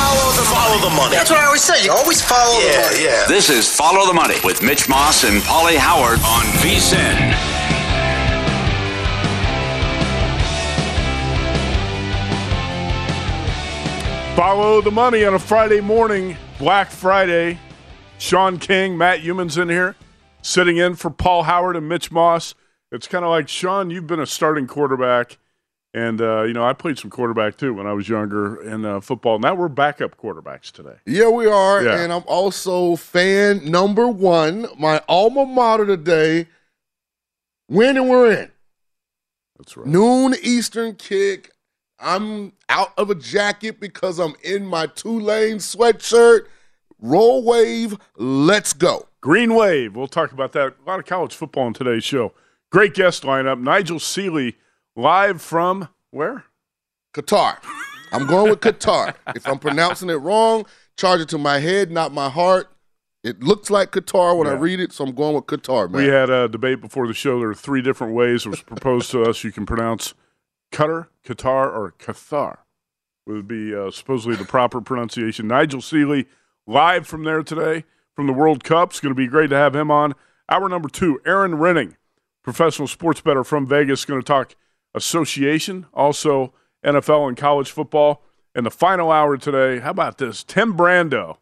Follow the, follow the money. That's what I always say. You always follow the money. yeah. This is Follow the Money with Mitch Moss and Pauly Howard on VSIN. Follow the money on a Friday morning, Black Friday. Shaun King, Matt Youmans in here, sitting in for Paul Howard and Mitch Moss. It's kind of like Shaun, you've been a starting quarterback, and uh, you know I played some quarterback too when I was younger in uh, football. Now we're backup quarterbacks today. Yeah, we are. Yeah. And I'm also fan number one. My alma mater today. When and we're in. That's right. Noon Eastern kick. I'm out of a jacket because I'm in my Tulane sweatshirt. Roll wave. Let's go. Green Wave. We'll talk about that. A lot of college football on today's show. Great guest lineup. Nigel Seeley, live from where? Qatar. I'm going with Qatar. if I'm pronouncing it wrong, charge it to my head, not my heart. It looks like Qatar when I read it, so I'm going with Qatar, man. We had a debate before the show. There are three different ways it was proposed to us. You can pronounce Qatar, Qatar, or Qatar. Would be uh, supposedly the proper pronunciation. Nigel Seeley, live from there today from the World Cup. It's going to be great to have him on. Hour number two, Erin Rynning, professional sports bettor from Vegas, going to talk association, also NFL and college football. And the final hour today, how about this? Tim Brando.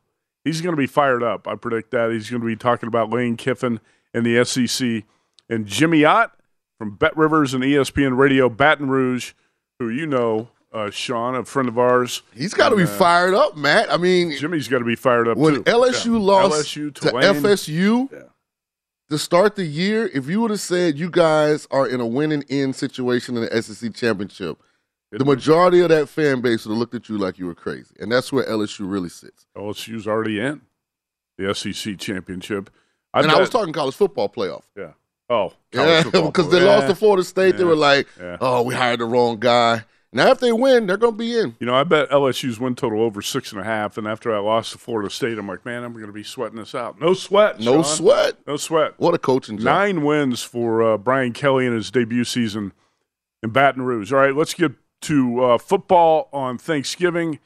He's going to be fired up. I predict that. He's going to be talking about Lane Kiffin and the SEC. And Jimmy Ott from Bet Rivers and ESPN Radio Baton Rouge, who you know, uh, Shaun, a friend of ours. He's got to be uh, fired up, Matt. I mean, Jimmy's got to be fired up when too. LSU Yeah. lost LSU, to. FSU Yeah. To start the year, if you would have said you guys are in a winning end situation in the SEC championship, the majority of that fan base would have looked at you like you were crazy, and that's where LSU really sits. LSU's already in the SEC championship. I and I was talking college football playoff. Yeah. Oh, Yeah, because they playoff. lost to Florida State. They were like, Yeah. "Oh, we hired the wrong guy." Now, if they win, they're going to be in. You know, I bet LSU's win total over six and a half. And after I lost to Florida State, I'm like, man, I'm going to be sweating this out. No sweat. No Shaun. sweat. No sweat. What a coaching job. Nine wins for uh, Brian Kelly in his debut season in Baton Rouge. All right, let's get to uh, football on Thanksgiving.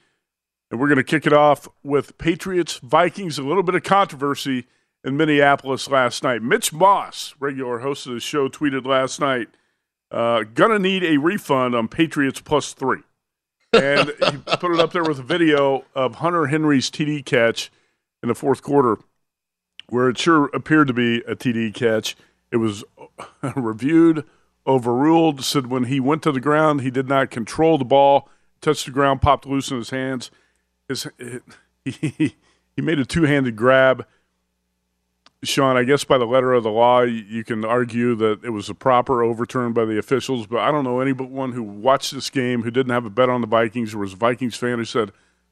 And we're going to kick it off with Patriots Vikings. A little bit of controversy in Minneapolis last night. Mitch Moss, regular host of the show, tweeted last night, uh, "Gonna need a refund on Patriots plus three. And he put it up there with a video of Hunter Henry's TD catch in the fourth quarter, where it sure appeared to be a TD catch. It was reviewed, overruled. Said when he went to the ground, he did not control the ball, touched the ground, popped loose in his hands his he he made a two handed grab. Shaun, I guess by the letter of the law, you can argue that it was a proper overturn by the officials, but I don't know anyone who watched this game who didn't have a bet on the Vikings or was a Vikings fan who said,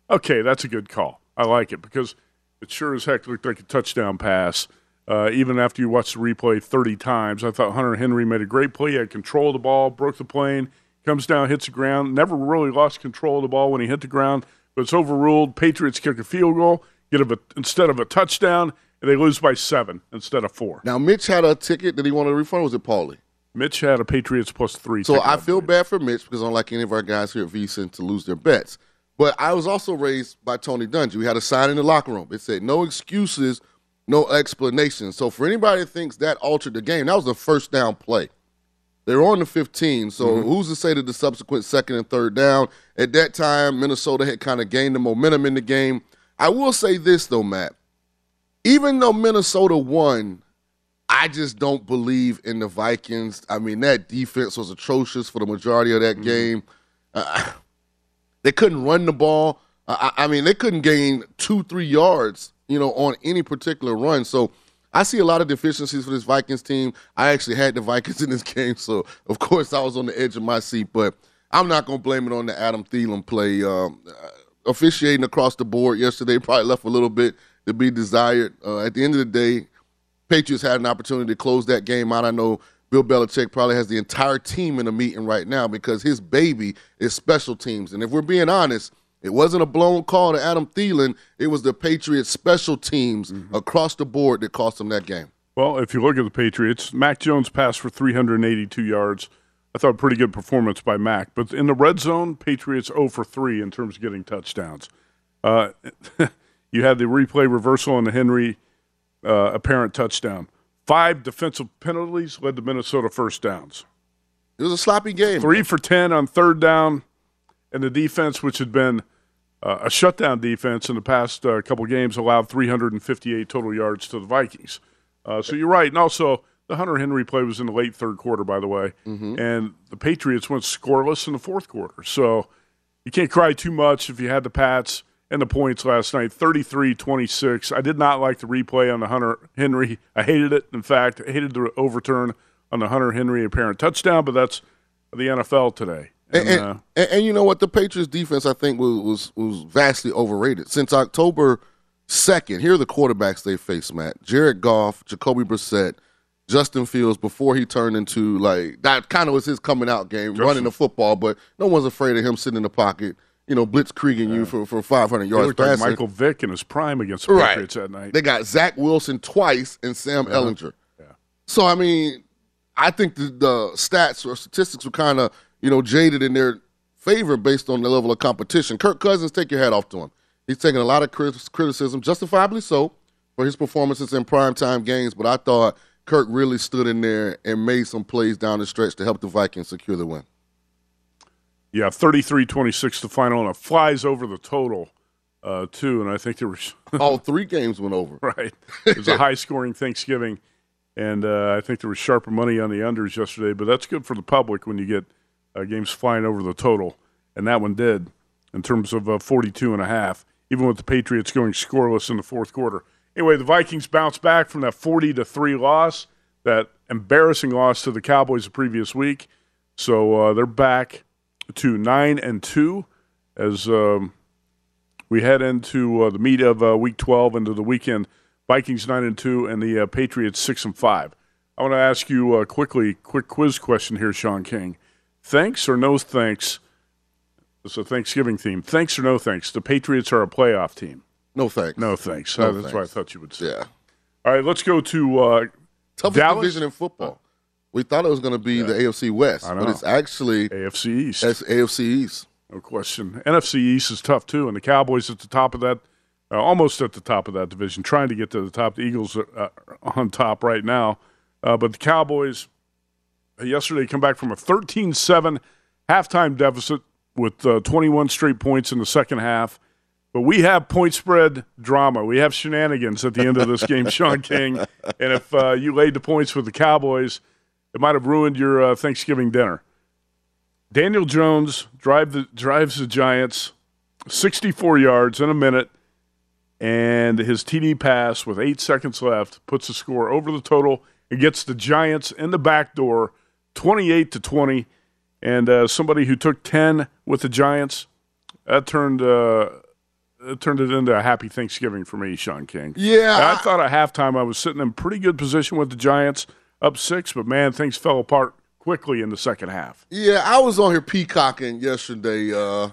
okay, that's a good call. I like it because it sure as heck looked like a touchdown pass. Uh, even after you watched the replay 30 times, I thought Hunter Henry made a great play. He had control of the ball, broke the plane, comes down, hits the ground, never really lost control of the ball when he hit the ground but it's overruled. Patriots kick a field goal, get a, instead of a touchdown, and they lose by seven instead of four. Now, Mitch had a ticket that he wanted to refund. was it Pauly? Mitch had a Patriots plus three. So I feel bad for Mitch because unlike any of our guys here at VSIN to lose their bets. But I was also raised by Tony Dungy. We had a sign in the locker room. It said, no excuses, no explanations. So for anybody that thinks that altered the game, that was a first down play. They're on the 15, so mm-hmm. who's to say that the subsequent second and third down? At that time, Minnesota had kind of gained the momentum in the game. I will say this, though, Matt. Even though Minnesota won, I just don't believe in the Vikings. I mean, that defense was atrocious for the majority of that mm-hmm. game. Uh, they couldn't run the ball. Uh, I, I mean, they couldn't gain two, three yards, you know, on any particular run. So I see a lot of deficiencies for this Vikings team. I actually had the Vikings in this game, so of course I was on the edge of my seat. But I'm not going to blame it on the Adam Thielen play. Um, officiating across the board yesterday probably left a little bit to be desired. Uh, at the end of the day, Patriots had an opportunity to close that game out. I know Bill Belichick probably has the entire team in a meeting right now because his baby is special teams. And if we're being honest, it wasn't a blown call to Adam Thielen. It was the Patriots' special teams mm-hmm. across the board that cost them that game. Well, if you look at the Patriots, Mac Jones passed for 382 yards. I thought pretty good performance by Mac. But in the red zone, Patriots 0 for 3 in terms of getting touchdowns. Uh, you had the replay reversal on the Henry uh, apparent touchdown. Five defensive penalties led to Minnesota first downs. It was a sloppy game. Three for 10 on third down and the defense, which had been uh, a shutdown defense in the past uh, couple games, allowed 358 total yards to the Vikings. Uh, so you're right, and also the Hunter Henry play was in the late third quarter, by the way, mm-hmm. and the Patriots went scoreless in the fourth quarter. So you can't cry too much if you had the Pats and the points last night 33 26. I did not like the replay on the Hunter Henry. I hated it. In fact, I hated the overturn on the Hunter Henry apparent touchdown, but that's the NFL today. And, and, uh, and, and, you know what? The Patriots defense, I think, was, was, was vastly overrated. Since October 2nd, here are the quarterbacks they faced, Matt. Jared Goff, Jacoby Brissett, Justin Fields before he turned into, like, that kind of was his coming out game, Justin. running the football, but no one's afraid of him sitting in the pocket, you know, blitzkrieging yeah. you for, for 500 yards. Looked like Michael Vick in his prime against the Patriots that night. They got Zach Wilson twice and Sam uh-huh. Ehlinger. Yeah. So, I mean, I think the, the stats or statistics were kind of – you know, jaded in their favor based on the level of competition. Kirk Cousins, take your hat off to him. He's taking a lot of criticism, justifiably so, for his performances in primetime games, but I thought Kirk really stood in there and made some plays down the stretch to help the Vikings secure the win. Yeah, 33-26 the final, and it flies over the total, uh, too, and I think there were... All three games went over. Right. It was a high-scoring Thanksgiving, and uh, I think there was sharper money on the unders yesterday, but that's good for the public when you get – uh, games flying over the total, and that one did in terms of uh, 42 and a half, even with the Patriots going scoreless in the fourth quarter. Anyway, the Vikings bounced back from that 40 to 3 loss, that embarrassing loss to the Cowboys the previous week. So uh, they're back to 9 and 2 as um, we head into uh, the meat of uh, week 12 into the weekend. Vikings 9 and 2 and the uh, Patriots 6 and 5. I want to ask you a quickly quick quiz question here, Shaun King. Thanks or no thanks? It's a Thanksgiving theme. Thanks or no thanks? The Patriots are a playoff team. No thanks. No thanks. No uh, that's thanks. what I thought you would say. Yeah. All right, let's go to uh, toughest Dallas. division in football. We thought it was going to be the AFC West, but it's actually AFC East. that's AFC East. No question. NFC East is tough too, and the Cowboys at the top of that, uh, almost at the top of that division, trying to get to the top. The Eagles are uh, on top right now, uh, but the Cowboys uh, yesterday come back from a 13-7 halftime deficit with uh, 21 straight points in the second half. But we have point spread drama. We have shenanigans at the end of this game, Shaun King. And if uh, you laid the points with the Cowboys, it might have ruined your uh, Thanksgiving dinner. Daniel Jones drive the, drives the Giants 64 yards in a minute, and his TD pass with eight seconds left puts the score over the total and gets the Giants in the back door 28 to 20. And uh, somebody who took 10 with the Giants, that turned uh, it turned it into a happy Thanksgiving for me, Shaun King. Yeah, I, I- thought at halftime I was sitting in pretty good position with the Giants, up six, but man, things fell apart quickly in the second half. Yeah, I was on here peacocking yesterday. Uh,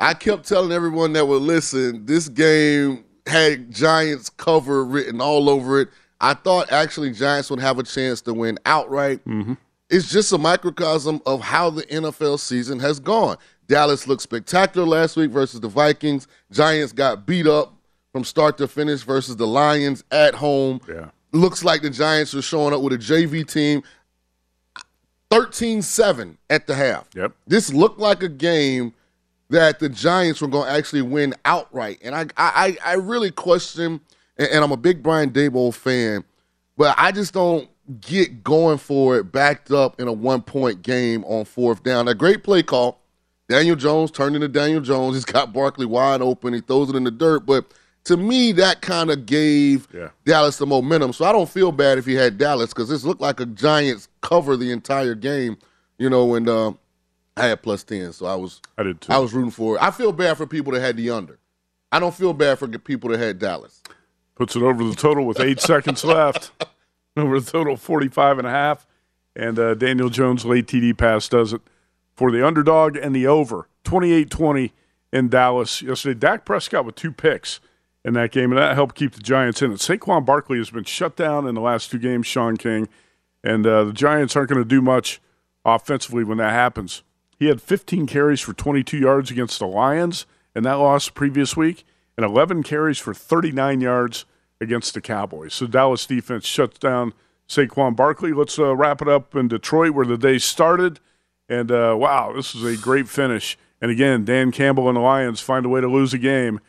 I kept telling everyone that would listen, this game had Giants cover written all over it. I thought actually Giants would have a chance to win outright. It's just a microcosm of how the NFL season has gone. Dallas looked spectacular last week versus the Vikings. Giants got beat up from start to finish versus the Lions at home. Yeah. Looks like the Giants are showing up with a JV team. 13 7 at the half. Yep. This looked like a game that the Giants were going to actually win outright. And I, I, I really question, and, and I'm a big Brian Daboll fan, but I just don't get going for it backed up in a one point game on fourth down. A great play call. Daniel Jones turned into Daniel Jones. He's got Barkley wide open. He throws it in the dirt. But to me, that kind of gave Yeah. Dallas the momentum. So I don't feel bad if he had Dallas because this looked like a Giants cover the entire game, you know, and uh, I had plus 10. So I was I did too. I was rooting for it. I feel bad for people that had the under. I don't feel bad for people that had Dallas. puts it over the total with eight seconds left. Over the total, 45 and a half. And uh, Daniel Jones' late TD pass does it for the underdog and the over. 28 20 in Dallas yesterday. Dak Prescott with two picks in that game, and that helped keep the Giants in it. Saquon Barkley has been shut down in the last two games, Shaun King, and uh, the Giants aren't going to do much offensively when that happens. He had 15 carries for 22 yards against the Lions in that loss previous week, and 11 carries for 39 yards against the Cowboys. So Dallas defense shuts down Saquon Barkley. Let's uh, wrap it up in Detroit where the day started. And uh, wow, this is a great finish. And again, Dan Campbell and the Lions find a way to lose a game.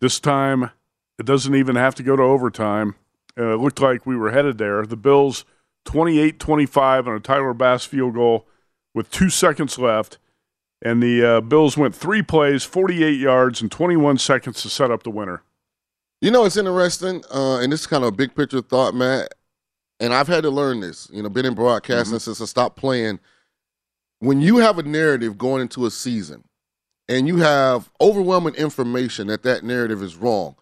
This time, it doesn't even have to go to overtime. Uh, it looked like we were headed there. The Bills 28 25 on a Tyler Bass field goal with two seconds left. And the uh, Bills went three plays, 48 yards, and 21 seconds to set up the winner. You know, it's interesting, uh, and this is kind of a big picture thought, Matt. And I've had to learn this. You know, been in broadcasting since I stopped playing. When you have a narrative going into a season, and you have overwhelming information that that narrative is wrong,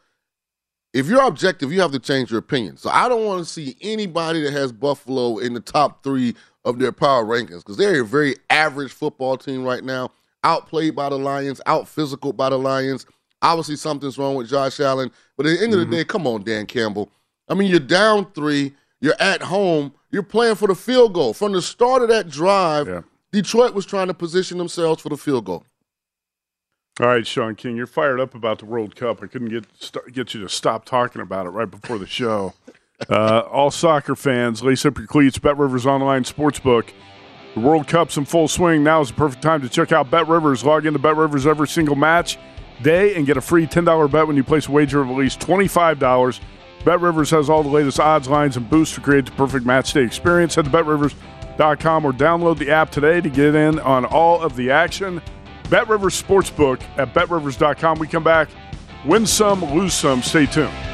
if you're objective, you have to change your opinion. So I don't want to see anybody that has Buffalo in the top three of their power rankings because they're a very average football team right now, outplayed by the Lions, out physical by the Lions. Obviously, something's wrong with Josh Allen. But at the end of the mm-hmm. day, come on, Dan Campbell. I mean, you're down three, you're at home, you're playing for the field goal. From the start of that drive, Yeah. Detroit was trying to position themselves for the field goal. All right, Shaun King, you're fired up about the World Cup. I couldn't get st- get you to stop talking about it right before the show. Uh, all soccer fans, lace up your cleats. Bet Rivers Online Sportsbook. The World Cup's in full swing. Now is the perfect time to check out Bet Rivers. Log into Bet Rivers every single match day and get a free $10 bet when you place a wager of at least $25. Bet Rivers has all the latest odds, lines, and boosts to create the perfect match day experience. Head to betrivers.com or download the app today to get in on all of the action. Bet Rivers Sportsbook at betrivers.com. We come back, win some, lose some. Stay tuned.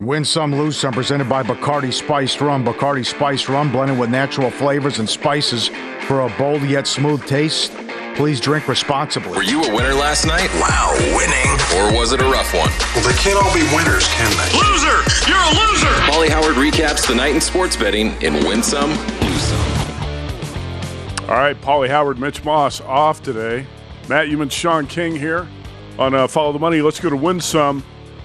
Win some, lose some. Presented by Bacardi Spiced Rum. Bacardi Spiced Rum blended with natural flavors and spices for a bold yet smooth taste. Please drink responsibly. Were you a winner last night? Wow, winning. Or was it a rough one? Well, they can't all be winners, can they? Loser! You're a loser! Pauly Howard recaps the night in sports betting in Win Some, Lose Some. All right, Pauly Howard, Mitch Moss off today. Matt Youmans, Shaun King here on uh, Follow the Money. Let's go to Win Some.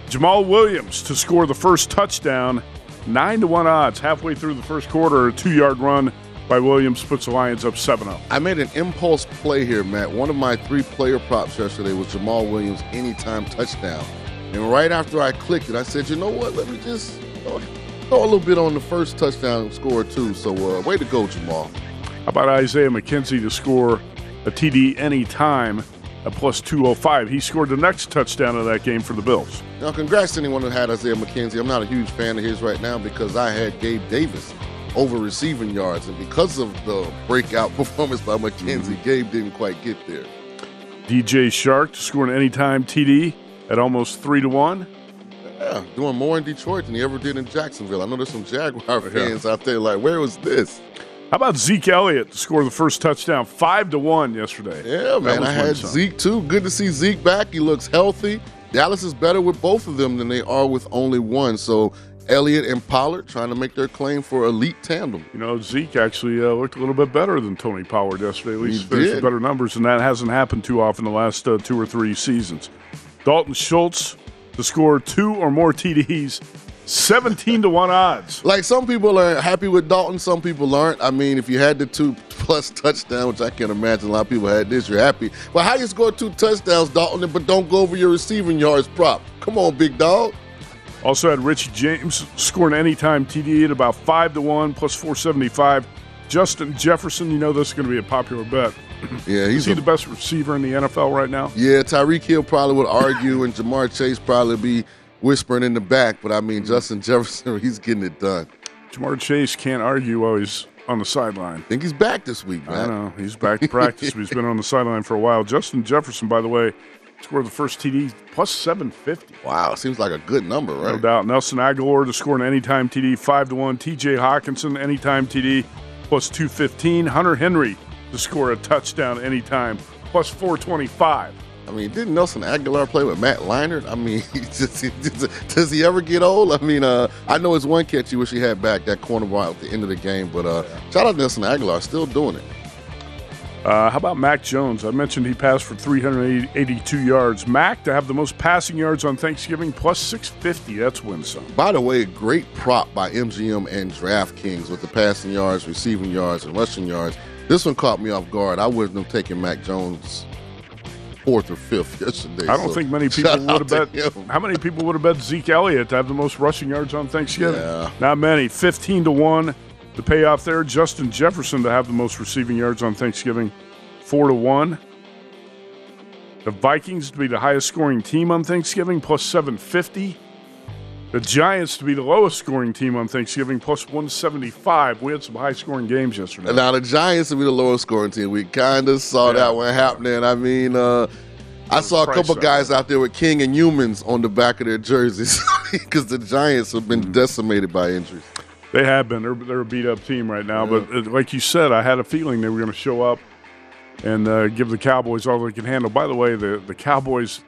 Jamal Williams to score the first touchdown. Nine to one odds halfway through the first quarter. A two yard run by Williams puts the Lions up 7 0. I made an impulse play here, Matt. One of my three player props yesterday was Jamal Williams anytime touchdown. And right after I clicked it, I said, you know what? Let me just throw, a little bit on the first touchdown score, too. So, uh, way to go, Jamal. How about Isaiah McKenzie to score a TD anytime at plus 205? He scored the next touchdown of that game for the Bills. Now, congrats to anyone who had Isaiah McKenzie. I'm not a huge fan of his right now because I had Gabe Davis over receiving yards. And because of the breakout performance by McKenzie, mm-hmm. Gabe didn't quite get there. DJ Chark to score an anytime TD at almost 3 to 1. Yeah, doing more in Detroit than he ever did in Jacksonville. I know there's some Jaguar fans yeah. out there like, where was this? How about Zeke Elliott to score the first touchdown, five to one yesterday? Yeah, man, I had Zeke too. Good to see Zeke back. He looks healthy. Dallas is better with both of them than they are with only one. So Elliott and Pollard trying to make their claim for elite tandem. You know, Zeke actually uh, looked a little bit better than Tony Pollard yesterday. At least finished better numbers, and that hasn't happened too often the last uh, two or three seasons. Dalton Schultz to score two or more TDs 17 to 1 odds. Like some people are happy with Dalton, some people aren't. I mean, if you had the two plus touchdown, which I can't imagine a lot of people had this, you're happy. But how you score two touchdowns, Dalton, but don't go over your receiving yards prop? Come on, big dog. Also had Richie James scoring anytime TD at about 5 to 1 plus 475. Justin Jefferson, you know this is going to be a popular bet. Yeah, he's is he a, the best receiver in the NFL right now? Yeah, Tyreek Hill probably would argue, and Ja'Marr Chase probably be whispering in the back, but I mean, mm-hmm. Justin Jefferson, he's getting it done. Ja'Marr Chase can't argue while he's on the sideline. I think he's back this week, man. I know. He's back to practice. he's been on the sideline for a while. Justin Jefferson, by the way, scored the first TD plus 750. Wow, seems like a good number, right? No doubt. Nelson Agholor to score an anytime TD, 5 to 1. TJ Hockenson, anytime TD, plus 215. Hunter Henry to score a touchdown anytime, plus 425. I mean, didn't Nelson Agholor play with Matt Leinart? I mean, does, he, does he ever get old? I mean, uh, I know it's one catch you wish he had back, that corner ball at the end of the game, but uh, shout out to Nelson Agholor, still doing it. Uh, how about Mac Jones? I mentioned he passed for 382 yards. Mac to have the most passing yards on Thanksgiving, plus 650. That's win some. By the way, great prop by MGM and DraftKings with the passing yards, receiving yards, and rushing yards. This one caught me off guard. I wouldn't have taken Mac Jones fourth or fifth yesterday. I don't so think many people would have bet. How many people would have bet Zeke Elliott to have the most rushing yards on Thanksgiving? Yeah. Not many. 15 to 1. The payoff there. Justin Jefferson to have the most receiving yards on Thanksgiving, 4 to 1. The Vikings to be the highest scoring team on Thanksgiving, plus 750. The Giants to be the lowest scoring team on Thanksgiving, plus 175. We had some high scoring games yesterday. Now the Giants will be the lowest scoring team. We kind of saw Yeah. that one happening. I mean, uh, I saw a couple guys out there with King and Youmans on the back of their jerseys because the Giants have Mm-hmm. been decimated by injuries. They have been. They're, they're a beat up team right now. But uh, like you said, I had a feeling they were going to show up and uh, give the Cowboys all they can handle. By the way, the, the Cowboys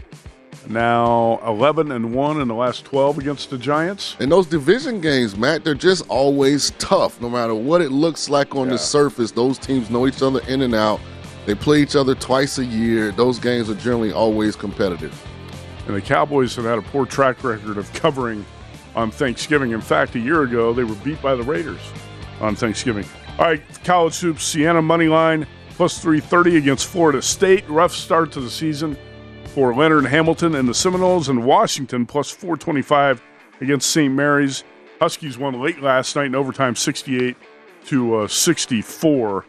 now 11 and 1 in the last 12 against the Giants. And those division games, Matt, they're just always tough. No matter what it looks like on the surface, those teams know each other in and out. They play each other twice a year. Those games are generally always competitive. And the Cowboys have had a poor track record of covering on Thanksgiving. In fact, a year ago, they were beat by the Raiders on Thanksgiving. All right, college hoops, Siena money line plus 330 against Florida State. Rough start to the season for Leonard Hamilton and the Seminoles, and Washington plus 425 against St. Mary's. Huskies won late last night in overtime, 68 to uh, 64.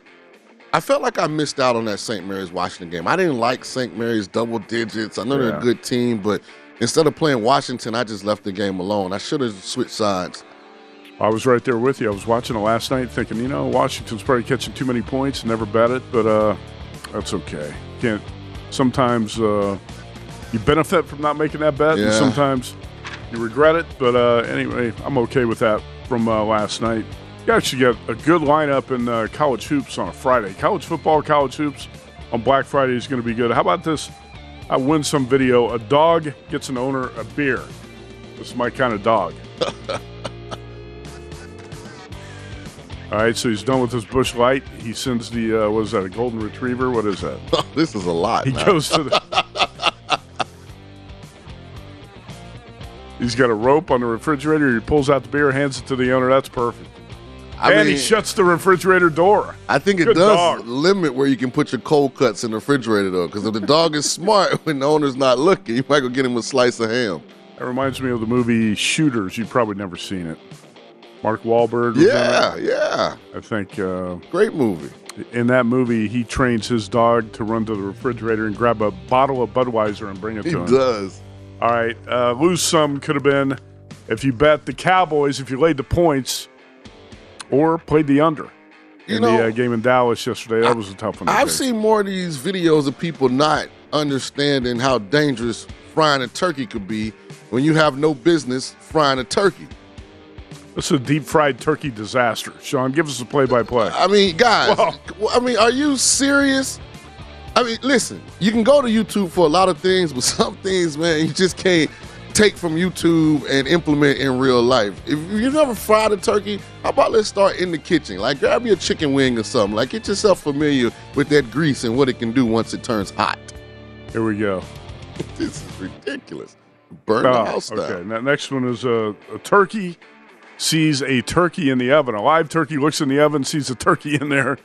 I felt like I missed out on that St. Mary's Washington game. I didn't like St. Mary's double digits. I know they're a good team, but instead of playing Washington, I just left the game alone. I should have switched sides. I was right there with you. I was watching it last night, thinking, you know, Washington's probably catching too many points. Never bet it, but uh, that's okay. Can't. Sometimes uh, you benefit from not making that bet, and sometimes you regret it. But uh, anyway, I'm okay with that from uh, last night. You actually get a good lineup in uh, college hoops on a Friday. College football, college hoops on Black Friday is going to be good. How about this? I win some video. A dog gets an owner a beer. This is my kind of dog. All right, so he's done with his Busch Light. He sends the uh, what is that? A golden retriever? What is that? this is a lot. He man. goes to the. he's got a rope on the refrigerator. He pulls out the beer, hands it to the owner. That's perfect. I and he shuts the refrigerator door. I think it Good does dog. limit where you can put your cold cuts in the refrigerator, though, because if the dog is smart, when the owner's not looking, you might go get him a slice of ham. That reminds me of the movie Shooters. You've probably never seen it. Mark Wahlberg. Was Yeah, in it. yeah. I think. Uh, Great movie. In that movie, he trains his dog to run to the refrigerator and grab a bottle of Budweiser and bring it He to him. He does. All right, uh, lose some could have been if you bet the Cowboys, if you laid the points, or played the under You in know, the uh, game in Dallas yesterday. That was a tough one. to I've take. seen more of these videos of people not understanding how dangerous frying a turkey could be when you have no business frying a turkey. This is a deep fried turkey disaster. Shaun, give us a play by play. I mean, guys, I mean, are you serious? I mean, listen, you can go to YouTube for a lot of things, but some things, man, you just can't take from YouTube and implement in real life. If you've never fried a turkey, how about let's start in the kitchen? Like, grab you a chicken wing or something. Like, get yourself familiar with that grease and what it can do once it turns hot. Here we go. this is ridiculous. Burn the Oh, house down. okay. Now, next one is a, a turkey sees a turkey in the oven. A live turkey looks in the oven, sees a turkey in there.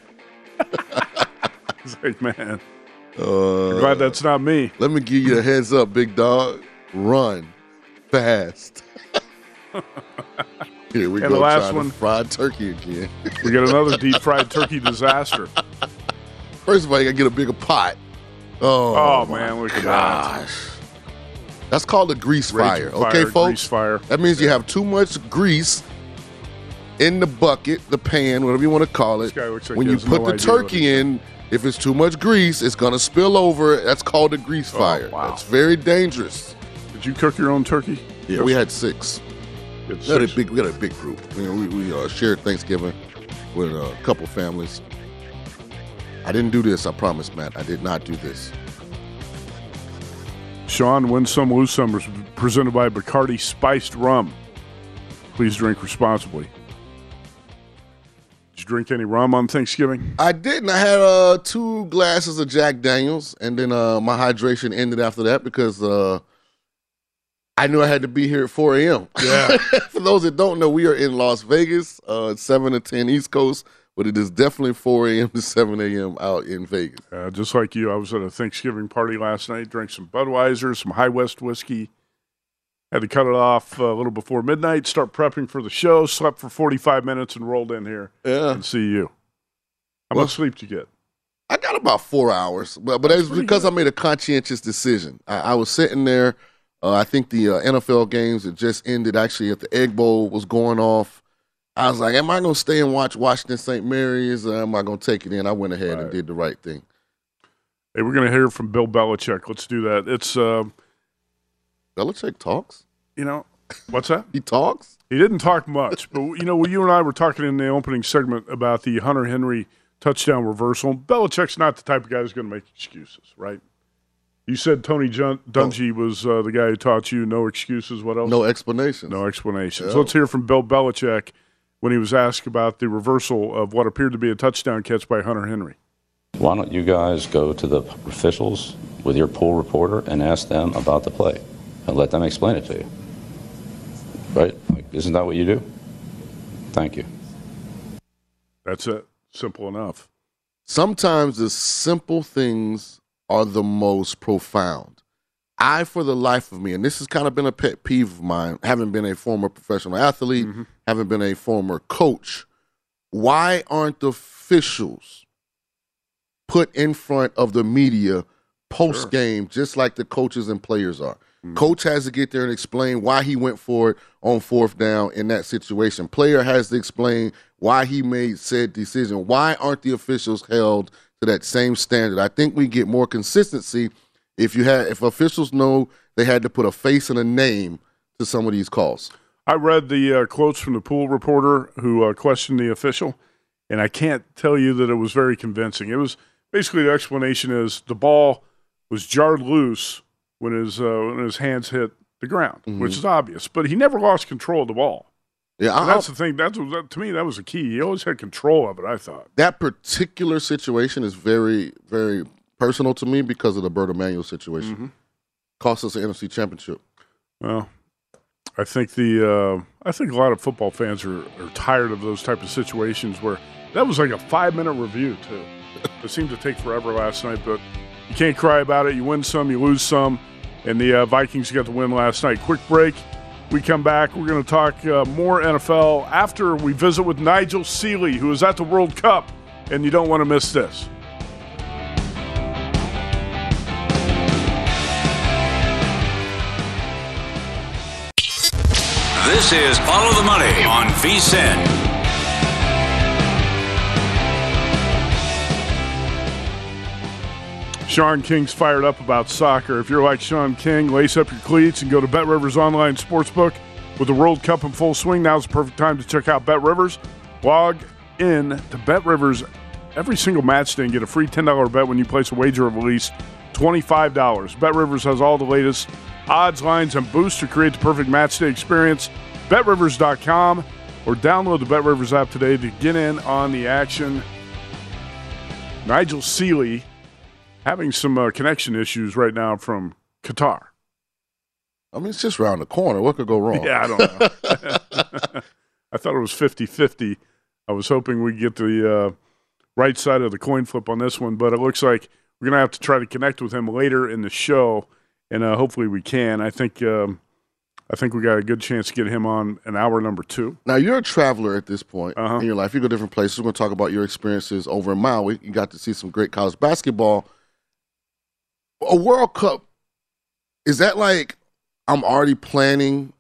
it's like, man, Uh, glad that's not me. Let me give you a heads up, big dog. Run fast. Here we And go. the last one- fried turkey again. We got another deep fried turkey disaster. First of all, you gotta get a bigger pot. Oh, Oh, man, look at that. gosh. That's called a grease fire. fire, Okay, folks. grease fire. That means you have too much grease in the bucket, the pan, whatever you want to call it. like when he you put no the turkey in, if it's too much grease, it's gonna spill over. That's called a grease fire. Oh, wow. That's very dangerous. Did you cook your own turkey? Yeah, we had six. You had We had a big, we had a big group. You know, we, we uh, shared Thanksgiving with a couple families. I didn't do this. I promise, Matt. I did not do this. Shaun, win some, lose some is presented by Bacardi Spiced Rum. Please drink responsibly. You drink any rum on Thanksgiving? I didn't. I had uh, two glasses of Jack Daniels, and then uh, my hydration ended after that because uh, I knew I had to be here at 4 a.m. Yeah. For those that don't know, we are in Las Vegas, uh, 7 to 10 East Coast, but it is definitely 4 a.m. to 7 a.m. out in Vegas. Uh, just like you, I was at a Thanksgiving party last night, drank some Budweiser, some High West whiskey. Had to cut it off a little before midnight, start prepping for the show, slept for 45 minutes, and rolled in here Yeah. and see you. How Well- much sleep did you get? I got about four hours, but but it's because I made a conscientious decision. I, I was sitting there. Uh, I think the uh, NFL games that just ended actually at the Egg Bowl was going off. I was like, "Am I going to stay and watch Washington St. Mary's, or am I going to take it in?" I went ahead and did the right thing. Hey, we're going to hear from Bill Belichick. Let's do that. It's, uh, Belichick talks. you know, what's that? He talks. He didn't talk much, but you know, you and I were talking in the opening segment about the Hunter Henry touchdown reversal. Belichick's not the type of guy who's going to make excuses, right? You said Tony Jun- Dungy was uh, the guy who taught you no excuses. What else? No explanations. No explanations. Yeah. Let's hear from Bill Belichick when he was asked about the reversal of what appeared to be a touchdown catch by Hunter Henry. Why don't you guys go to the officials with your pool reporter and ask them about the play and let them explain it to you? Right? Like, isn't that what you do? Thank you. That's it. Simple enough. Sometimes the simple things are the most profound. I, for the life of me, and this has kind of been a pet peeve of mine, having been a former professional athlete, mm-hmm. having been a former coach, why aren't the officials put in front of the media post game just like the coaches and players are? Coach has to get there and explain why he went for it on fourth down in that situation. Player has to explain why he made said decision. Why aren't the officials held to that same standard? I think we get more consistency if you had if officials know they had to put a face and a name to some of these calls. I read the uh, quotes from the pool reporter who uh, questioned the official, and I can't tell you that it was very convincing. It was basically the explanation is the ball was jarred loose when his uh, when his hands hit the ground, which is obvious, but he never lost control of the ball. Yeah, that's the thing. That's that, to me that was the key. He always had control of it. I thought. that particular situation is very, very personal to me because of the Bert Emanuel situation. Mm-hmm. Cost us an NFC championship. Well, I think the uh, I think a lot of football fans are, are tired of those type of situations where that was like a five minute review too. it seemed to take forever last night, but you can't cry about it. You win some, you lose some, and the uh, Vikings got the win last night. Quick break. We come back. We're going to talk uh, more NFL after we visit with Nigel Seeley, who is at the World Cup, and you don't want to miss this. This is Follow the Money on VSIN. Shaun King's fired up about soccer. If you're like Shaun King, lace up your cleats and go to Bet Rivers Online Sportsbook. With the World Cup in full swing, now's the perfect time to check out Bet Rivers. Log in to Bet Rivers every single match day and get a free $10 bet when you place a wager of at least $25. Bet Rivers has all the latest odds, lines, and boosts to create the perfect match day experience. BetRivers.com or download the Bet Rivers app today to get in on the action. Nigel Seeley having some uh, connection issues right now from Qatar. I mean, it's just around the corner. What could go wrong? Yeah, I don't know. I thought it was 50 50. I was hoping we'd get the uh, right side of the coin flip on this one, but it looks like we're going to have to try to connect with him later in the show, and uh, hopefully we can. I think. Um, I think we got a good chance to get him on an hour number two. Now you're a traveler at this point Uh-huh. in your life. You go different places. We're going to talk about your experiences over in Maui. You got to see some great college basketball. A World Cup is that like I'm already planning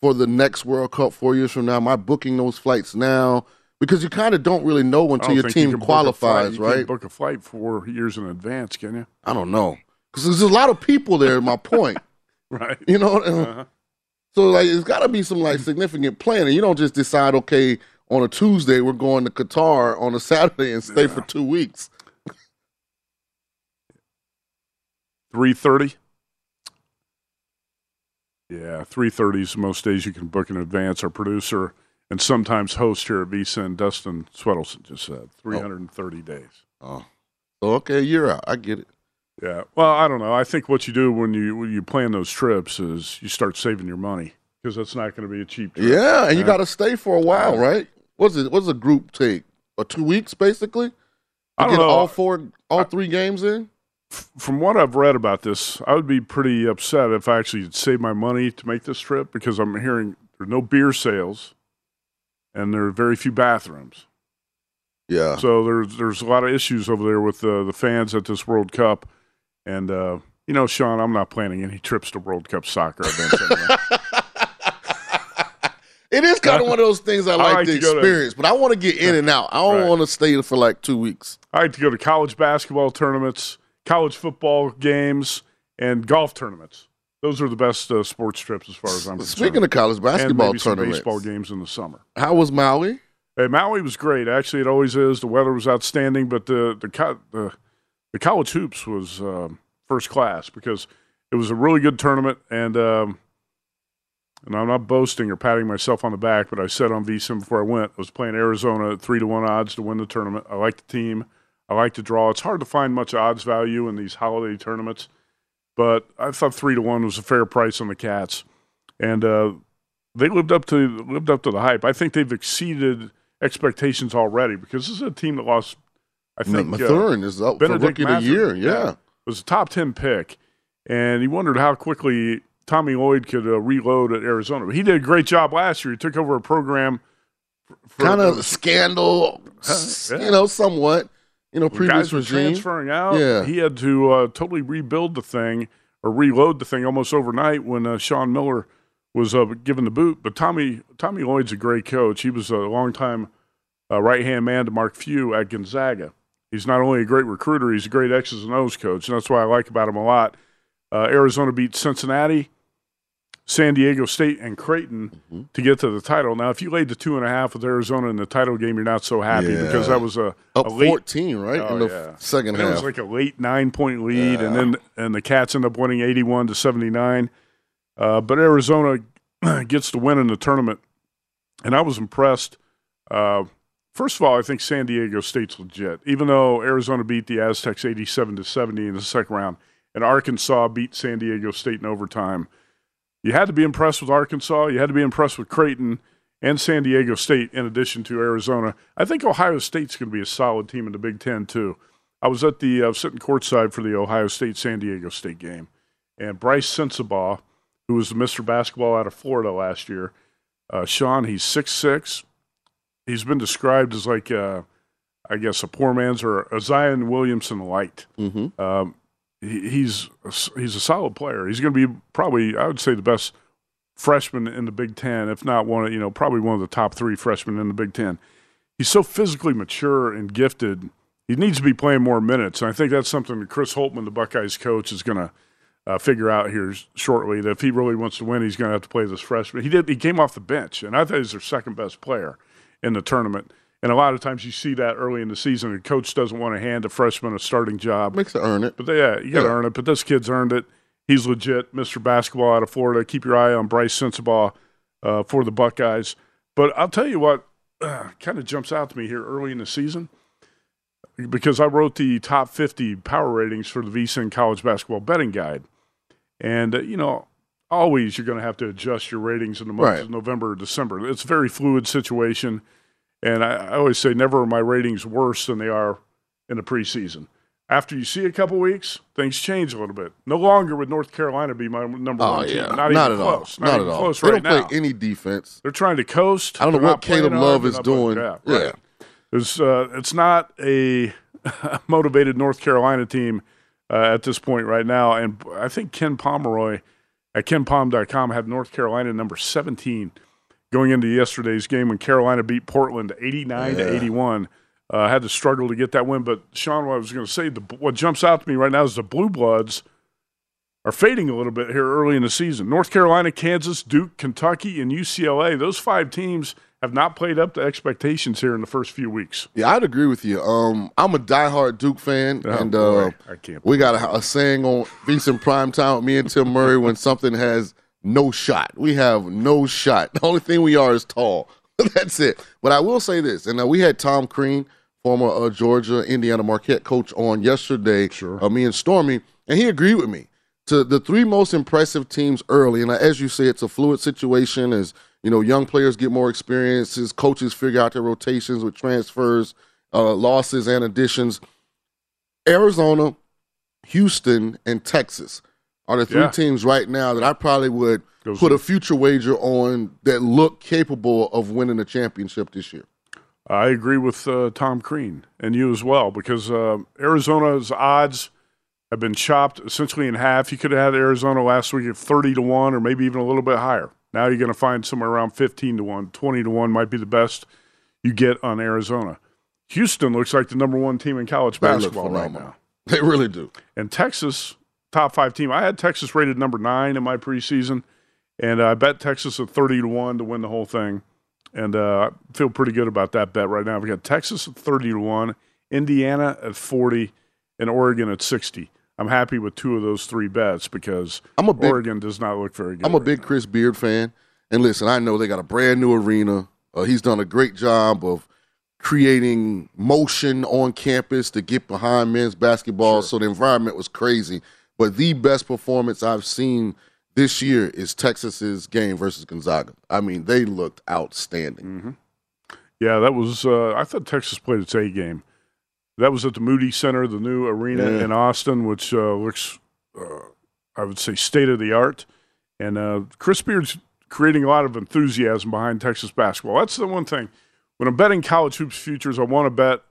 for the next World Cup four years from now? Am I booking those flights now? Because you kind of don't really know until your you team book qualifies, you can't right? book a flight four years in advance, can you? I don't know because there's a lot of people there. My point, right? You know, Uh-huh. so like it's got to be some like significant planning. You don't just decide, okay, on a Tuesday we're going to Qatar on a Saturday and stay for two weeks. Three thirty. Yeah, three thirty is most days you can book in advance. Our producer and sometimes host here at VSIN, Dustin Swedelson, just said oh. three hundred and thirty days. Oh, so okay, a year out. I get it. Yeah. Well, I don't know. I think what you do when you when you plan those trips is you start saving your money because that's not going to be a cheap trip. Yeah, and you got to stay for a while, right? What's it? What's a group take? Or two weeks, basically. I don't get know. all four, all three games in. From what I've read about this, I would be pretty upset if I actually saved my money to make this trip because I'm hearing there's no beer sales and there are very few bathrooms. Yeah. So there's there's a lot of issues over there with uh, the fans at this World Cup, and uh, you know, Shaun, I'm not planning any trips to World Cup soccer events. Anyway. It is kind of one of those things I I like, like to to go to- experience, but I want to get in and out. I don't Right. want to stay for like two weeks. I like to go to college basketball tournaments, college football games, and golf tournaments. Those are the best uh, sports trips as far as I'm concerned. Speaking of college basketball and maybe some tournaments. baseball games in the summer. How was Maui? Hey, Maui was great. Actually, it always is. The weather was outstanding, but the the co- the, the college hoops was um, first class because it was a really good tournament. And um, and I'm not boasting or patting myself on the back, but I said on VSiN before I went, I was playing Arizona at three to one odds to win the tournament. I like the team. I like to draw. It's hard to find much odds value in these holiday tournaments, but I thought three to one was a fair price on the Cats, and uh, they lived up to lived up to the hype. I think they've exceeded expectations already because this is a team that lost. I think Mathurin is up for Benedict rookie of the year. Yeah. was a top ten pick, and he wondered how quickly Tommy Lloyd could uh, reload at Arizona. But he did a great job last year. He took over a program, for, Kind of scandal, yeah. you know, somewhat. You know, previous guys were regime. transferring out. Yeah. he had to uh, totally rebuild the thing or reload the thing almost overnight when uh, Sean Miller was uh, given the boot. But Tommy Tommy Lloyd's a great coach. He was a longtime uh, right hand man to Mark Few at Gonzaga. He's not only a great recruiter, he's a great X's and O's coach, and that's why I like about him a lot. Uh, Arizona beat Cincinnati, San Diego State, and Creighton Mm-hmm. to get to the title. Now, if you laid the two and a half with Arizona in the title game, you're not so happy Yeah. because that was a, Up a late 14, right? Oh, in the yeah. second And It was like a late nine point lead, and then and the Cats end up winning eighty one to seventy nine. Uh, but Arizona gets the win in the tournament, and I was impressed. Uh, first of all, I think San Diego State's legit, even though Arizona beat the Aztecs eighty seven to seventy in the second round, and Arkansas beat San Diego State in overtime. You had to be impressed with Arkansas. You had to be impressed with Creighton and San Diego State, in addition to Arizona. I think Ohio State's going to be a solid team in the Big Ten too. I was at the uh, sitting courtside for the Ohio State San Diego State game, and Brice Sensabaugh, who was the Mr. Basketball out of Florida last year, uh, Shaun, he's six six. He's been described as like, uh, I guess, a poor man's or a Zion Williamson light. Mm-hmm. Um, he's he's a solid player. He's going to be probably, I would say, the best freshman in the Big Ten, if not one, of you know, probably one of the top three freshmen in the Big Ten. He's so physically mature and gifted. He needs to be playing more minutes, and I think that's something that Chris Holtmann, the Buckeyes coach, is going to uh, figure out here shortly. That if he really wants to win, he's going to have to play this freshman. He did. He came off the bench, and I thought he was their second best player in the tournament. And a lot of times you see that early in the season, the coach doesn't want to hand a freshman a starting job. Makes it earn it. But they, yeah, you got to Yeah. earn it. But this kid's earned it. He's legit, Mr. Basketball out of Florida. Keep your eye on Brice Sensabaugh uh, for the Buckeyes. But I'll tell you what uh, kind of jumps out to me here early in the season because I wrote the top 50 power ratings for the VSIN College Basketball Betting Guide. And, uh, you know, always you're going to have to adjust your ratings in the months Right. of November or December. It's a very fluid situation. And I, I always say never are my ratings worse than they are in the preseason. After you see a couple weeks, things change a little bit. No longer would North Carolina be my number Oh one yeah, team. not, Not, even at close. all. Not, Not, at all. close they right don't now. play any defense. They're trying to coast. I don't know what Caleb. Love is doing. Yeah. It's uh, it's not a motivated North Carolina team uh, at this point right now, and I think Ken Pomeroy at KenPom.com had North Carolina number seventeen going into yesterday's game when Carolina beat Portland eighty nine Yeah. to eighty one. Uh, had to struggle to get that win, but Shaun, what I was going to say, the, what jumps out to me right now is the Blue Bloods are fading a little bit here early in the season. North Carolina, Kansas, Duke, Kentucky, and UCLA. Those five teams have not played up to expectations here in the first few weeks. Yeah, I'd agree with you. Um, I'm a diehard Duke fan, Oh, and uh, I can't we got a, a saying on VSiN Prime Time with me and Tim Murray when something has no shot. We have no shot. The only thing we are is tall. That's it. But I will say this, and uh, we had Tom Crean, former uh, Georgia Indiana Marquette coach, on yesterday. Sure. Uh, me and Stormy, and he agreed with me. To the three most impressive teams early, and uh, as you say, it's a fluid situation. As you know, young players get more experiences, coaches figure out their rotations with transfers, uh, losses, and additions. Arizona, Houston, and Texas are the three Yeah. teams right now that I probably would Goes put in. a future wager on that look capable of winning the championship this year. I agree with uh, Tom Crean and you as well because uh, Arizona's odds have been chopped essentially in half. You could have had Arizona last week at 30 to 1 or maybe even a little bit higher. Now you're going to find somewhere around 15 to 1, 20 to 1 might be the best you get on Arizona. Houston looks like the number one team in college They basketball right now. They really do. And Texas, top five team. I had Texas rated number nine in my preseason, and I bet Texas at 30 to 1 to win the whole thing. And uh, I feel pretty good about that bet right now. We got Texas at 30 to 1, Indiana at 40, and Oregon at 60. I'm happy with two of those three bets because I'm a big- Oregon does not look very good. I'm a big Chris Beard fan. And listen, I know they got a brand new arena. Uh, he's done a great job of creating motion on campus to get behind men's basketball. So the environment was crazy. But the best performance I've seen this year is Texas's game versus Gonzaga. I mean, they looked outstanding. Mm-hmm. Yeah, that was. Uh, I thought Texas played its A game. That was at the Moody Center, the new arena Yeah. in Austin, which uh, looks, uh, I would say, state of the art. And uh, Chris Beard's creating a lot of enthusiasm behind Texas basketball. That's the one thing. When I'm betting college hoops futures, I want to bet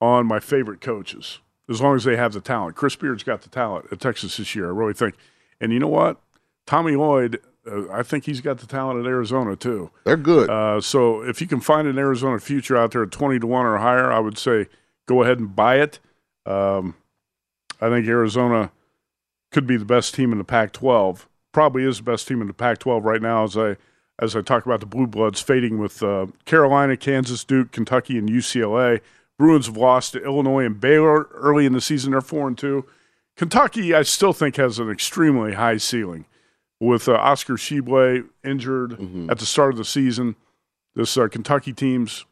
on my favorite coaches as long as they have the talent. Chris Beard's got the talent at Texas this year, I really think. And you know what? Tommy Lloyd, uh, I think he's got the talent at Arizona too. They're good. Uh, so if you can find an Arizona future out there at 20 to 1 or higher, I would say go ahead and buy it. Um, I think Arizona could be the best team in the Pac 12. Probably is the best team in the Pac 12 right now as I as I talk about the Blue Bloods fading with uh, Carolina, Kansas, Duke, Kentucky, and UCLA. Bruins have lost to Illinois and Baylor early in the season. They're 4 and 2. Kentucky, I still think, has an extremely high ceiling with uh, Oscar Tshiebwe injured Mm-hmm. at the start of the season. This uh, Kentucky team's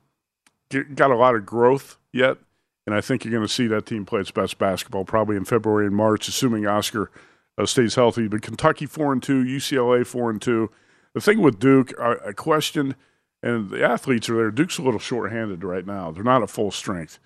get, got a lot of growth yet, and I think you're going to see that team play its best basketball probably in February and March, assuming Oscar uh, stays healthy. But Kentucky four and two, UCLA four and two. The thing with Duke, I, I questioned, and the athletes are there. Duke's a little short-handed right now. They're not at full strength.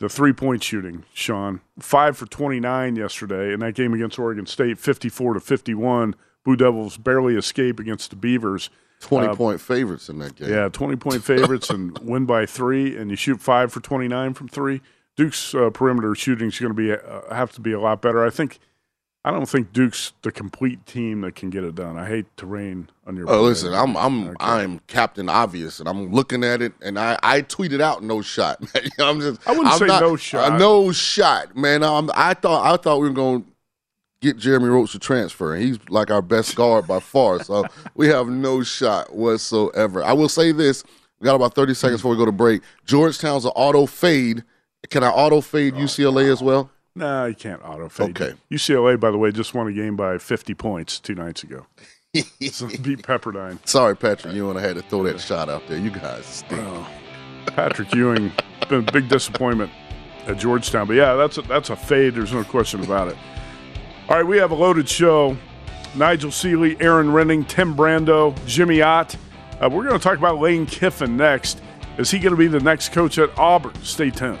The three-point shooting, Shaun, five for 29 yesterday in that game against Oregon State, 54 to 51. Blue Devils barely escape against the Beavers. 20 Uh, point favorites in that game. yeah, 20 point favorites and win by three, and you shoot five for 29 from three. Duke's uh, perimeter shooting is going to be uh, have to be a lot better. I think. I don't think Duke's the complete team that can get it done. I hate to rain on your. Oh, listen, I'm I'm I'm Captain Obvious, and I'm looking at it, and I I tweeted out no shot. I'm just I wouldn't I'm say not- no shot. uh, no shot, man. I'm, I thought I thought we were going to get Jeremy Roach to transfer, and he's like our best guard by far. So we have no shot whatsoever. I will say this: we got about 30 seconds before we go to break. Georgetown's an auto fade. Can I auto fade UCLA as well? Nah, you can't auto fade. Okay. UCLA, by the way, just won a game by 50 points two nights ago. so beat Pepperdine. Sorry, Patrick, you and I had to throw that shot out there. You guys stink. Oh, Patrick Ewing been a big disappointment at Georgetown, but yeah, that's a, that's a fade. There's no question about it. All right, we have a loaded show. Nigel Seeley, Erin Rynning, Tim Brando, Jimmy Ott. Uh, we're going to talk about Lane Kiffin next. Is he going to be the next coach at Auburn? Stay tuned.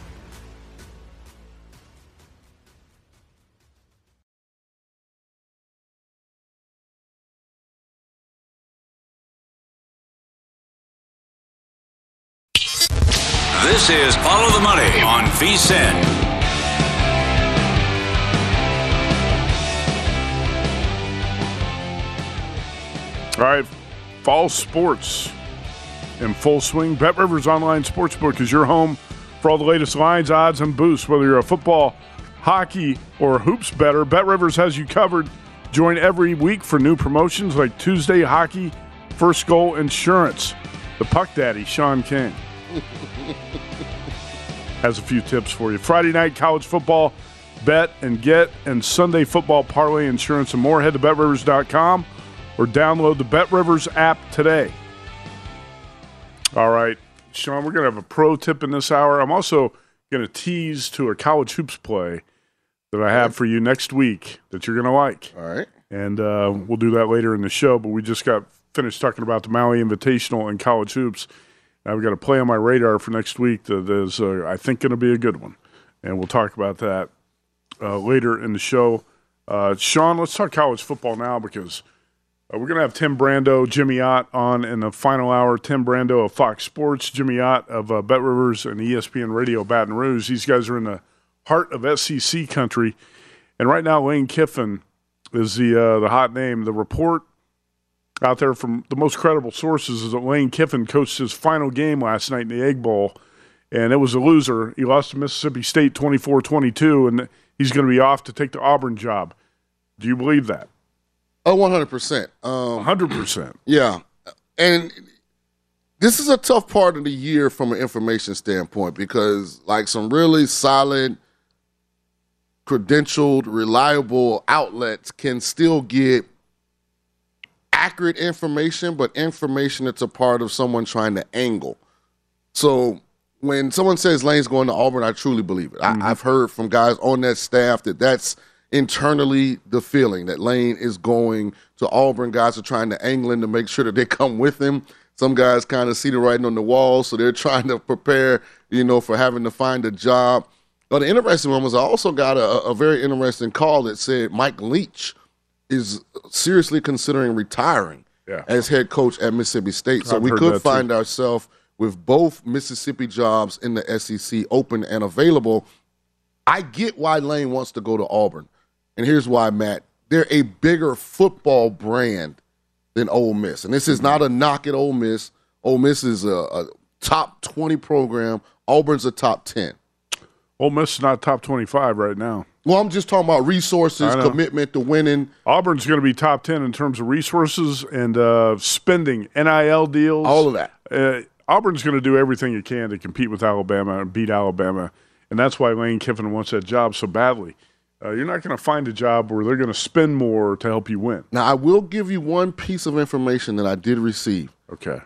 Fall sports in full swing. Bet Rivers Online Sportsbook is your home for all the latest lines, odds, and boosts. Whether you're a football, hockey, or hoops better, Bet Rivers has you covered. Join every week for new promotions like Tuesday Hockey, First Goal Insurance. The Puck Daddy, Shaun King, has a few tips for you. Friday night college football, bet and get, and Sunday football parlay insurance and more. Head to betrivers.com or download the Bet Rivers app today. All right, Shaun, we're going to have a pro tip in this hour. I'm also going to tease to a college hoops play that I have for you next week that you're going to like. All right. And uh, we'll do that later in the show, but we just got finished talking about the Maui Invitational and college hoops. We've got a play on my radar for next week that is, uh, I think, going to be a good one. And we'll talk about that uh, later in the show. Uh, Shaun, let's talk college football now because uh, we're going to have Tim Brando, Jimmy Ott on in the final hour. Tim Brando of Fox Sports, Jimmy Ott of uh, Bet Rivers and ESPN Radio Baton Rouge. These guys are in the heart of SEC country. And right now, Lane Kiffin is the uh, the hot name. The report out there from the most credible sources is that Lane Kiffin coached his final game last night in the Egg Bowl, and it was a loser. He lost to Mississippi State 24 22, and he's going to be off to take the Auburn job. Do you believe that? Oh, 100%. Um, 100%. Yeah. And this is a tough part of the year from an information standpoint because, like, some really solid, credentialed, reliable outlets can still get accurate information, but information that's a part of someone trying to angle. So when someone says Lane's going to Auburn, I truly believe it. Mm-hmm. I, I've heard from guys on that staff that that's internally the feeling that Lane is going to Auburn. Guys are trying to angle him to make sure that they come with him. Some guys kind of see the writing on the wall, so they're trying to prepare, you know, for having to find a job. But the interesting one was I also got a, a very interesting call that said Mike Leach is seriously considering retiring Yeah. as head coach at Mississippi State. So I've we could find ourselves with both Mississippi jobs in the SEC open and available. I get why Lane wants to go to Auburn. And here's why, Matt. They're a bigger football brand than Ole Miss. And this is not a knock at Ole Miss. Ole Miss is a, a top 20 program. Auburn's a top 10. Ole Miss is not top 25 right now. Well, I'm just talking about resources, commitment to winning. Auburn's going to be top 10 in terms of resources and uh, spending, NIL deals. All of that. Uh, Auburn's going to do everything it can to compete with Alabama and beat Alabama and that's why Lane Kiffin wants that job so badly. Uh, you're not going to find a job where they're going to spend more to help you win. Now, I will give you one piece of information that I did receive. Okay.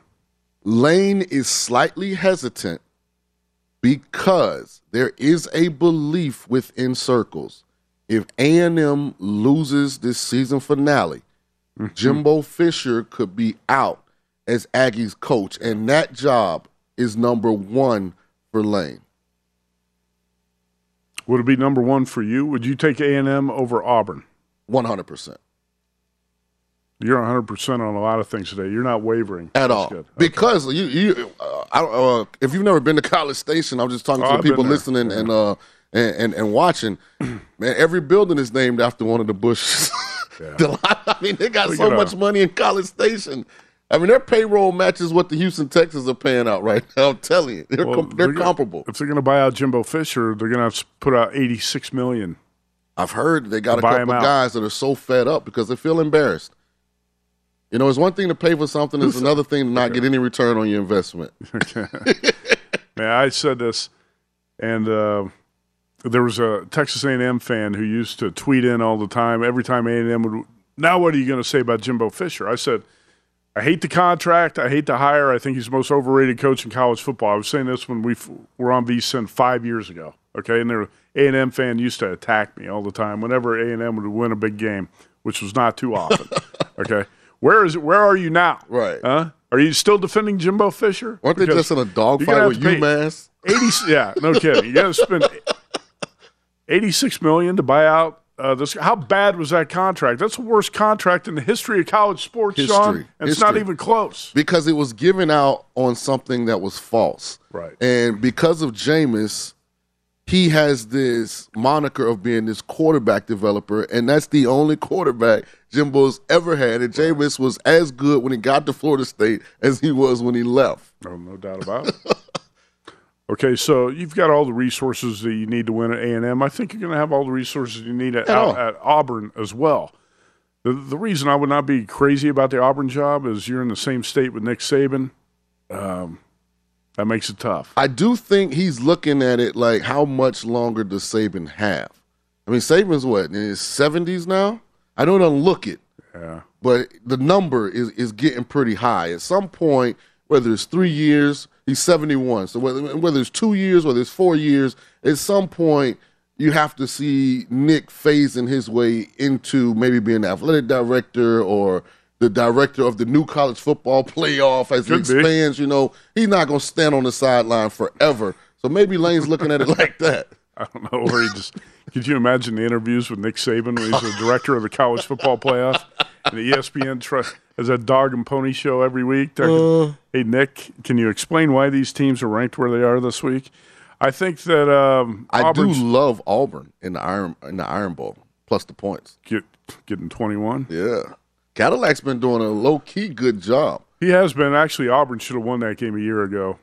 Lane is slightly hesitant because there is a belief within circles if A&M loses this season finale, Mm-hmm. Jimbo Fisher could be out as Aggie's coach, and that job is number one for Lane. Would it be number one for you? Would you take A and M over Auburn? One hundred percent. You're 100 percent on a lot of things today. You're not wavering At That's all, because you, you, uh, I uh, if you've never been to College Station, I'm just talking Oh, to the I've people listening and, uh, and and and watching. Man, every building is named after one of the Bushes. Lot- I mean, they got so at much money in College Station. I mean, their payroll matches what the Houston Texans are paying out right now. I'm telling you, they're Well, com- they're gonna- comparable. If they're going to buy out Jimbo Fisher, they're going to have to put out 86 million. I've heard they got a couple guys that are so fed up because they feel embarrassed. You know, it's one thing to pay for something; it's another thing to not get any return on your investment. Man, I said this, and uh, there was a Texas A&M fan who used to tweet in all the time. Every time A&M would, now what are you going to say about Jimbo Fisher? I said, I hate the contract. I hate the hire. I think he's the most overrated coach in college football. I was saying this when we f- were on VSIN five years ago. Okay, and their A&M fan used to attack me all the time whenever A&M would win a big game, which was not too often. okay, where is it? Where are you now? Right. Huh? Are you still defending Jimbo Fisher? They Because just in a dogfight with UMass? 80 yeah no kidding you got to spend 86 million to buy out uh, this how bad was that contract that's the worst contract in the history of college sports Shaun History. and it's not even close because it was given out on something that was false. Right. And because of Jameis, he has this moniker of being this quarterback developer, and that's the only quarterback Jimbo's ever had. And Jameis was as good when he got to Florida State as he was when he left. no, no doubt about it okay so you've got all the resources that you need to win at a&m i think you're going to have all the resources you need at, At at auburn as well the, the reason i would not be crazy about the auburn job is you're in the same state with nick saban um, that makes it tough I do think he's looking at it like how much longer does Saban have? I mean, Saban's what in his seventies now. I don't look it, yeah but the number is is getting pretty high. At some point, whether it's three years, he's seventy one. So whether whether it's two years, whether it's four years, at some point you have to see Nick phasing his way into maybe being the athletic director or the director of the new college football playoff as Could it be. expands. You know, he's not going to stand on the sideline forever. So maybe Lane's looking at it like that. I don't know where he just. Could you imagine the interviews with Nick Saban when he's the director of the college football playoff and the ESPN tr- has a dog and pony show every week? Uh. hey Nick, can you explain why these teams are ranked where they are this week? I think that um, I Auburn's do love Auburn in the Iron in the Iron Bowl plus the points. get, getting twenty one. Yeah, Cadillac's been doing a low key good job. He has been actually. Auburn should have won that game a year ago.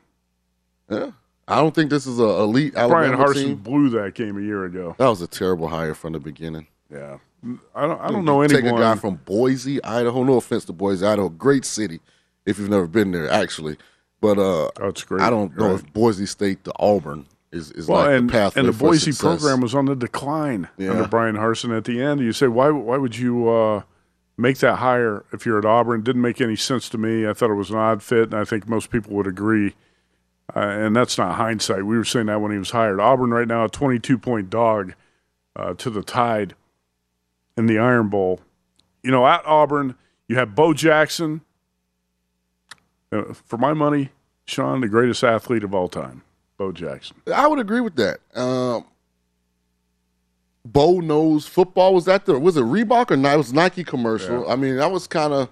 Yeah, I don't think this is a elite Brian Alabama Harsin team. blew that game a year ago. That was a terrible hire from the beginning. Yeah, I don't. I don't know anyone. Take a guy from Boise, Idaho. No offense to Boise, Idaho, great city. If you've never been there, actually, but uh, That's great. I don't know Right. if Boise State to Auburn is is well, like and, the pathway and the Boise success. program was on the decline Yeah. under Brian Harsin at the end. You say, why? Why would you uh, make that hire if you're at Auburn? It didn't make any sense to me. I thought it was an odd fit, and I think most people would agree. Uh, and that's not hindsight. We were saying that when he was hired. Auburn right now, a 22 point dog uh, to the Tide in the Iron Bowl. You know, at Auburn, you have Bo Jackson. Uh, for my money, Shaun, the greatest athlete of all time, Bo Jackson. I would agree with that. Um, Bo knows football. Was that the was it Reebok or Ni- it was Nike commercial? I mean, that was kind of,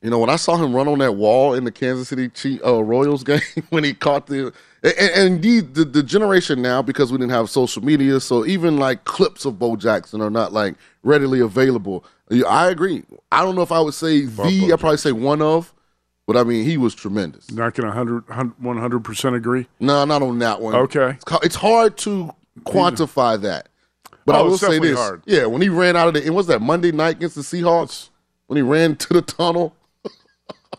you know, when I saw him run on that wall in the Kansas City Chief, uh, Royals game when he caught the, and, and indeed the, the generation now because we didn't have social media, so even like clips of Bo Jackson are not like readily available. I agree. I don't know if I would say the. I probably say one of, but I mean he was tremendous. Not going to 100 percent agree. No, not on that one. Okay. It's, it's hard to quantify that. But I Oh, will say this. hard. Yeah, when he ran out of the, and was that Monday night against the Seahawks? When he ran to the tunnel?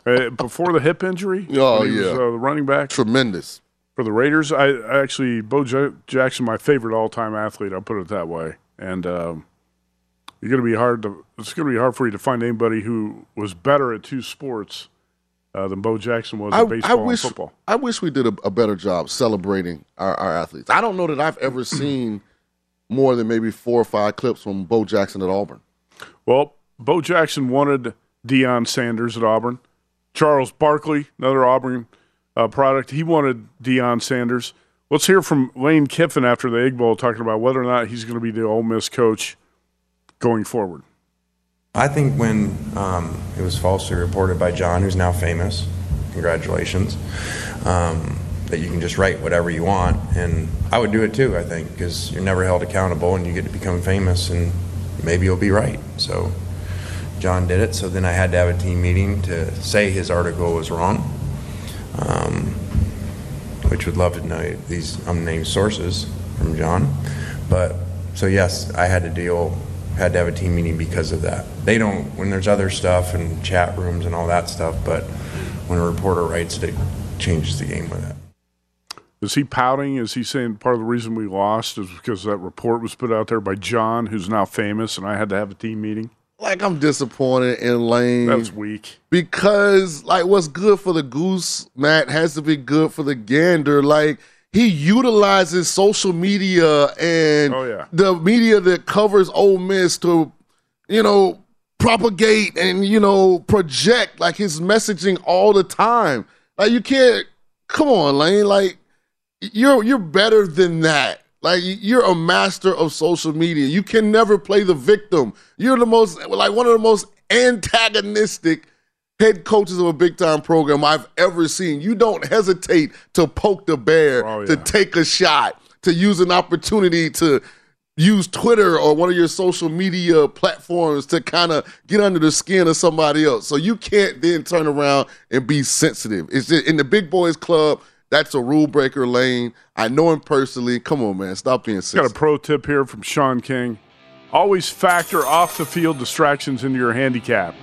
Uh, before the hip injury. Oh, he was, yeah. uh, the running back. Tremendous. For the Raiders. I, I actually Bo J- Jackson, my favorite all-time athlete. I'll put it that way. And um, you're going to be hard to. It's going to be hard for you to find anybody who was better at two sports uh, than Bo Jackson was I, at baseball I wish, and football. I wish we did a, a better job celebrating our, our athletes. I don't know that I've ever seen more than maybe four or five clips from Bo Jackson at Auburn. Well, Bo Jackson wanted Deion Sanders at Auburn. Charles Barkley, another Auburn uh, product, he wanted Deion Sanders. Let's hear from Lane Kiffin after the Egg Bowl talking about whether or not he's going to be the Ole Miss coach going forward. I think when um, it was falsely reported by John, who's now famous, congratulations, um, that you can just write whatever you want. And I would do it too, I think, because you're never held accountable and you get to become famous and maybe you'll be right. So John did it. So then I had to have a team meeting to say his article was wrong, um, which would love to know these unnamed sources from John. But so, yes, I had to deal had to have a team meeting because of that. They don't when there's other stuff and chat rooms and all that stuff, but when a reporter writes it, it changes the game with it. Is he pouting? Is he saying part of the reason we lost is because that report was put out there by John, who's now famous, and I had to have a team meeting? Like I'm disappointed in Lane. That's weak. Because like what's good for the goose, Matt, has to be good for the gander. Like he utilizes social media and oh, yeah. the media that covers Ole Miss to, you know, propagate and you know project like his messaging all the time. Like you can't. Come on, Lane. Like you're you're better than that. Like you're a master of social media. You can never play the victim. You're the most like one of the most antagonistic head coaches of a big time program I've ever seen. You don't hesitate to poke the bear, oh, yeah. to take a shot, to use an opportunity to use Twitter or one of your social media platforms to kind of get under the skin of somebody else. So you can't then turn around and be sensitive. It's just, in the big boys club. That's a rule breaker lane. I know him personally. Come on, man. Stop being sick. Got a pro tip here from Shaun King. Always factor off the field distractions into your handicap.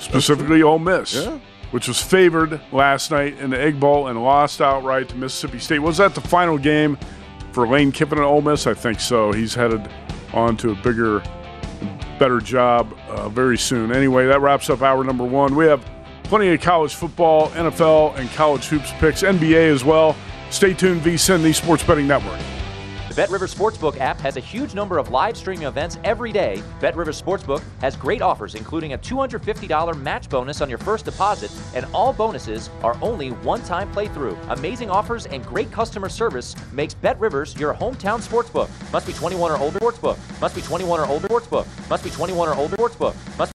Specifically, Ole Miss, yeah. which was favored last night in the Egg Bowl and lost outright to Mississippi State. Was that the final game for Lane Kiffin at Ole Miss? I think so. He's headed on to a bigger, better job uh, very soon. Anyway, that wraps up hour number one. We have plenty of college football, NFL, and college hoops picks, NBA as well. Stay tuned, VSIN, the Sports Betting Network. The BetRivers Sportsbook app has a huge number of live streaming events every day. BetRivers Sportsbook has great offers, including a $250 match bonus on your first deposit, and all bonuses are only one-time playthrough. Amazing offers and great customer service makes BetRivers your hometown sportsbook. Must be 21 or older. Sportsbook. Must be 21 or older. Sportsbook. Must be 21 or older. Sportsbook. Must